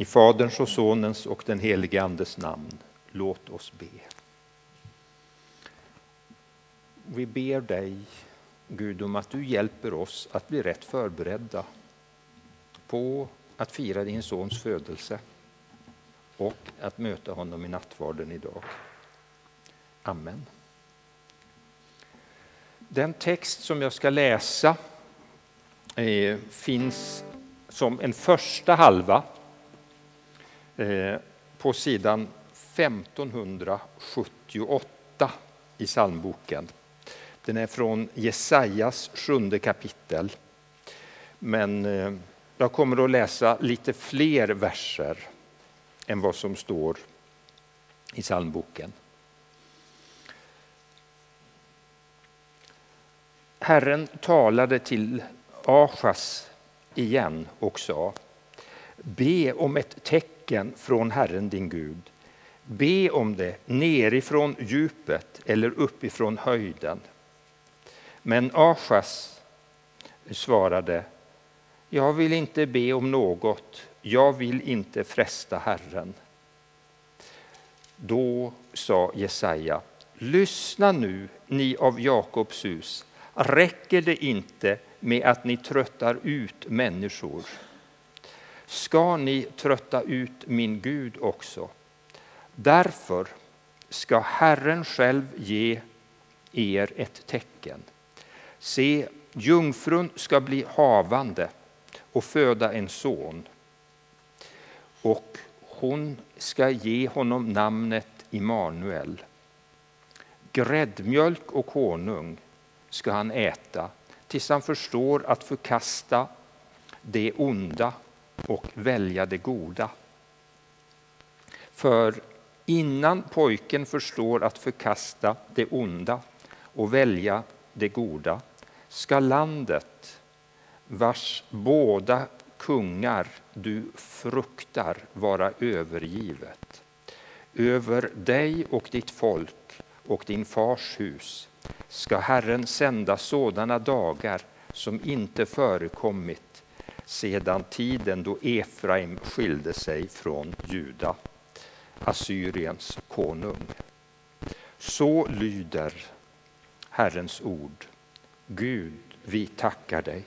I Faderns och Sonens och den helige Andes namn, låt oss be. Vi ber dig, Gud, om att du hjälper oss att bli rätt förberedda på att fira din sons födelse och att möta honom i nattvarden idag. Amen. Den text som jag ska läsa eh, finns som en första halva Eh, på sidan 1578 i psalmboken. Den är från Jesajas sjunde kapitel. Men eh, jag kommer att läsa lite fler verser än vad som står i psalmboken. Herren talade till Achas igen och sa Be om ett tecken från Herren din Gud. Be om det nerifrån djupet eller uppifrån höjden. Men Achas svarade Jag vill inte be om något, jag vill inte fresta Herren. Då sa Jesaja Lyssna nu, ni av Jakobs hus räcker det inte med att ni tröttar ut människor. Ska ni trötta ut min Gud också? Därför ska Herren själv ge er ett tecken. Se, jungfrun ska bli havande och föda en son och hon ska ge honom namnet Immanuel. Gräddmjölk och honung ska han äta tills han förstår att förkasta det onda och välja det goda. För innan pojken förstår att förkasta det onda och välja det goda ska landet vars båda kungar du fruktar vara övergivet. Över dig och ditt folk och din fars hus ska Herren sända sådana dagar som inte förekommit sedan tiden då Efraim skilde sig från Juda, Assyriens konung. Så lyder Herrens ord. Gud, vi tackar dig.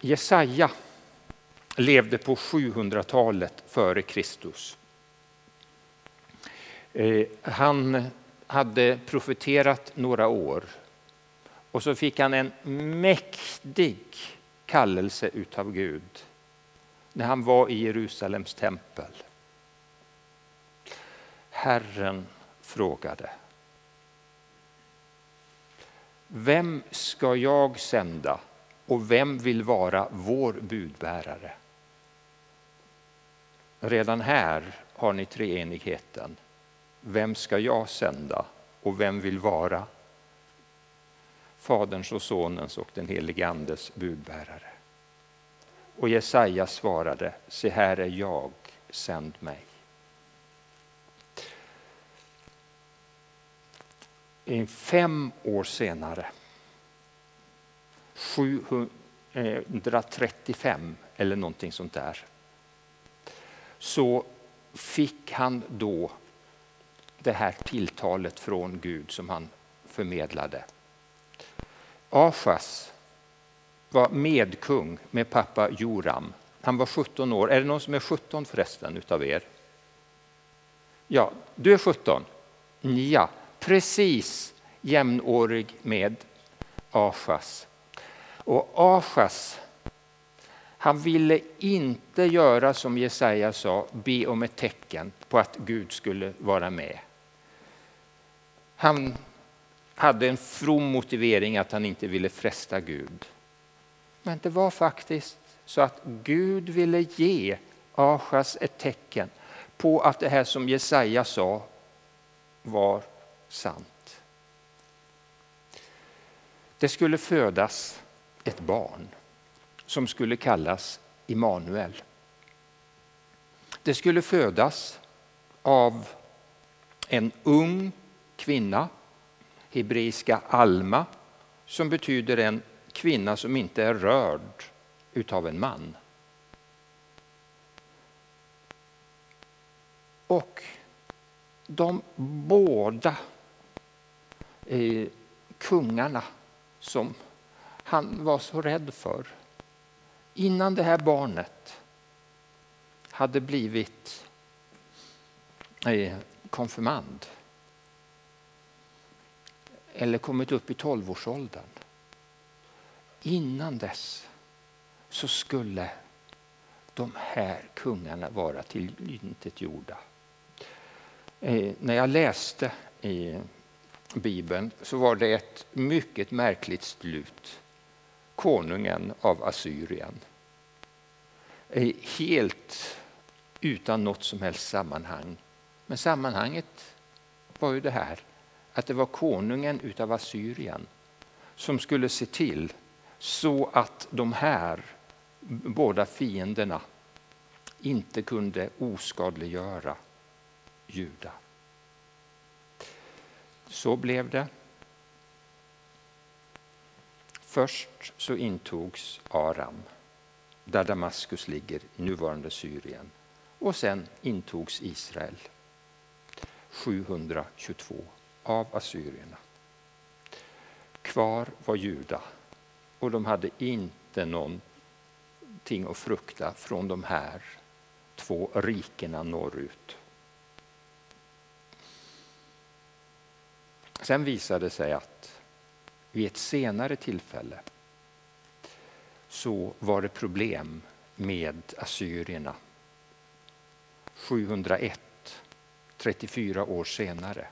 Jesaja levde på 700-talet före Kristus. Eh, han hade profeterat några år och så fick han en mäktig kallelse utav Gud när han var i Jerusalems tempel. Herren frågade. Vem ska jag sända och vem vill vara vår budbärare? Redan här har ni treenigheten. Vem ska jag sända och vem vill vara Faderns och Sonens och den helige Andes budbärare? Och Jesaja svarade, se här är jag, sänd mig. Fem år senare, 735 eller någonting sånt där, så fick han då det här tilltalet från Gud som han förmedlade. Afas var medkung med pappa Joram. Han var 17 år. Är det någon som är 17 förresten utav er? Ja, du är 17. Ja, precis jämnårig med Afas. Och Afas, han ville inte göra som Jesaja sa, be om ett tecken på att Gud skulle vara med. Han hade en from motivering att han inte ville fresta Gud. Men det var faktiskt så att Gud ville ge Achas ett tecken på att det här som Jesaja sa var sant. Det skulle födas ett barn som skulle kallas Immanuel. Det skulle födas av en ung kvinna, hebreiska Alma, som betyder en kvinna som inte är rörd utav en man. Och de båda eh, kungarna som han var så rädd för. Innan det här barnet hade blivit eh, konfirmand eller kommit upp i tolvårsåldern. Innan dess så skulle de här kungarna vara tillintetgjorda. Eh, när jag läste i Bibeln så var det ett mycket märkligt slut. Konungen av Assyrien. Eh, helt utan något som helst sammanhang. Men sammanhanget var ju det här att det var konungen utav Assyrien som skulle se till så att de här båda fienderna inte kunde oskadliggöra Juda. Så blev det. Först så intogs Aram, där Damaskus ligger i nuvarande Syrien. Och sen intogs Israel 722 av assyrierna. Kvar var Juda och de hade inte någonting att frukta från de här två rikena norrut. Sen visade det sig att vid ett senare tillfälle så var det problem med assyrierna. 701, 34 år senare,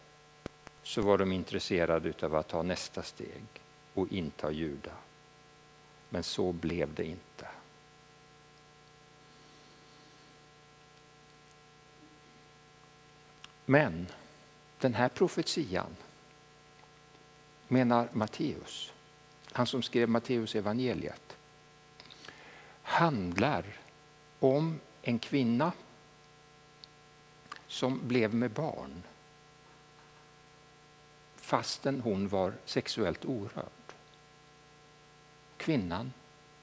så var de intresserade av att ta nästa steg och inta Juda. Men så blev det inte. Men den här profetian menar Matteus, han som skrev Matteus evangeliet, handlar om en kvinna som blev med barn fastän hon var sexuellt orörd. Kvinnan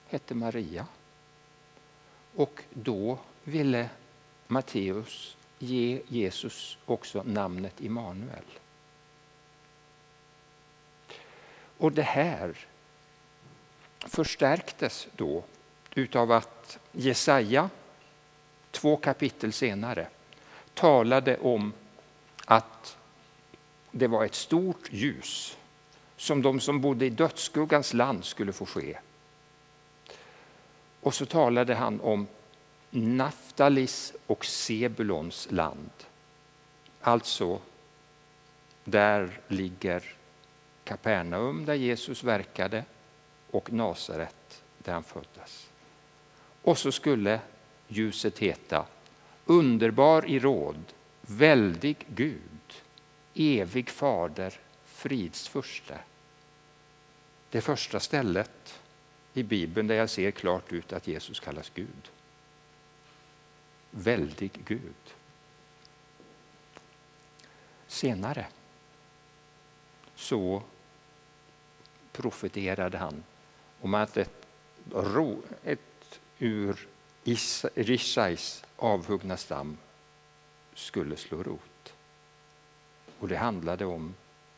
hette Maria och då ville Matteus ge Jesus också namnet Immanuel. Och det här förstärktes då utav att Jesaja två kapitel senare talade om att det var ett stort ljus som de som bodde i dödsskuggans land skulle få ske. Och så talade han om Naftalis och Sebulons land. Alltså, där ligger Kapernaum där Jesus verkade och Nasaret där han föddes. Och så skulle ljuset heta Underbar i råd, väldig Gud, evig fader, fridsförste. Det första stället i Bibeln där jag ser klart ut att Jesus kallas Gud. Väldig Gud. Senare så profeterade han om att ett, ett ur Rishais avhuggna stam skulle slå rot. Och det handlade om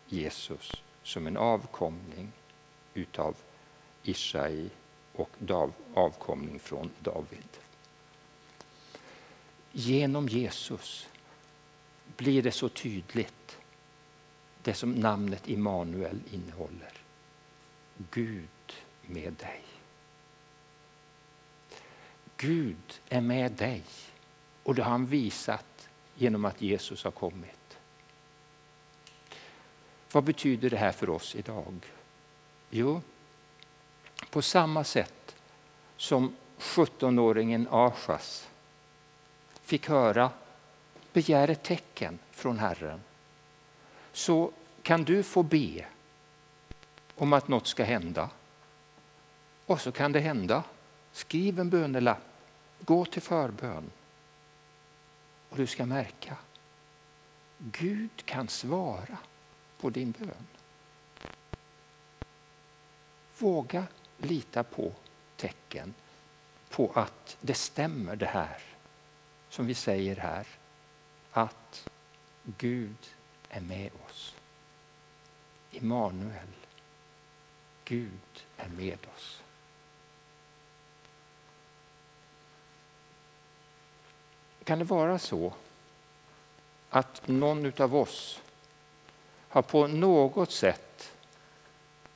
Jesus som en avkomling utav Ishai och avkomling från David. Genom Jesus blir det så tydligt det som namnet Immanuel innehåller. Gud med dig. Gud är med dig och det har han visat genom att Jesus har kommit. Vad betyder det här för oss idag? Jo, på samma sätt som 17-åringen Ashas fick höra begär ett tecken från Herren så kan du få be om att något ska hända. Och så kan det hända. Skriv en bönelapp, gå till förbön. Och du ska märka, Gud kan svara på din bön. Våga lita på tecken på att det stämmer det här som vi säger här. Att Gud är med oss. Immanuel. Gud är med oss. Kan det vara så att någon av oss har på något sätt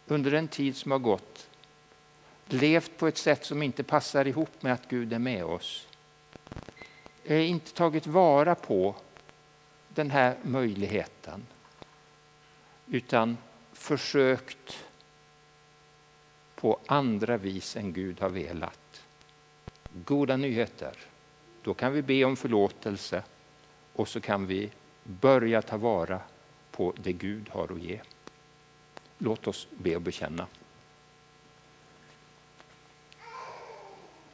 under den tid som har gått levt på ett sätt som inte passar ihop med att Gud är med oss. Inte tagit vara på den här möjligheten utan försökt på andra vis än Gud har velat. Goda nyheter. Då kan vi be om förlåtelse och så kan vi börja ta vara på det Gud har att ge. Låt oss be och bekänna.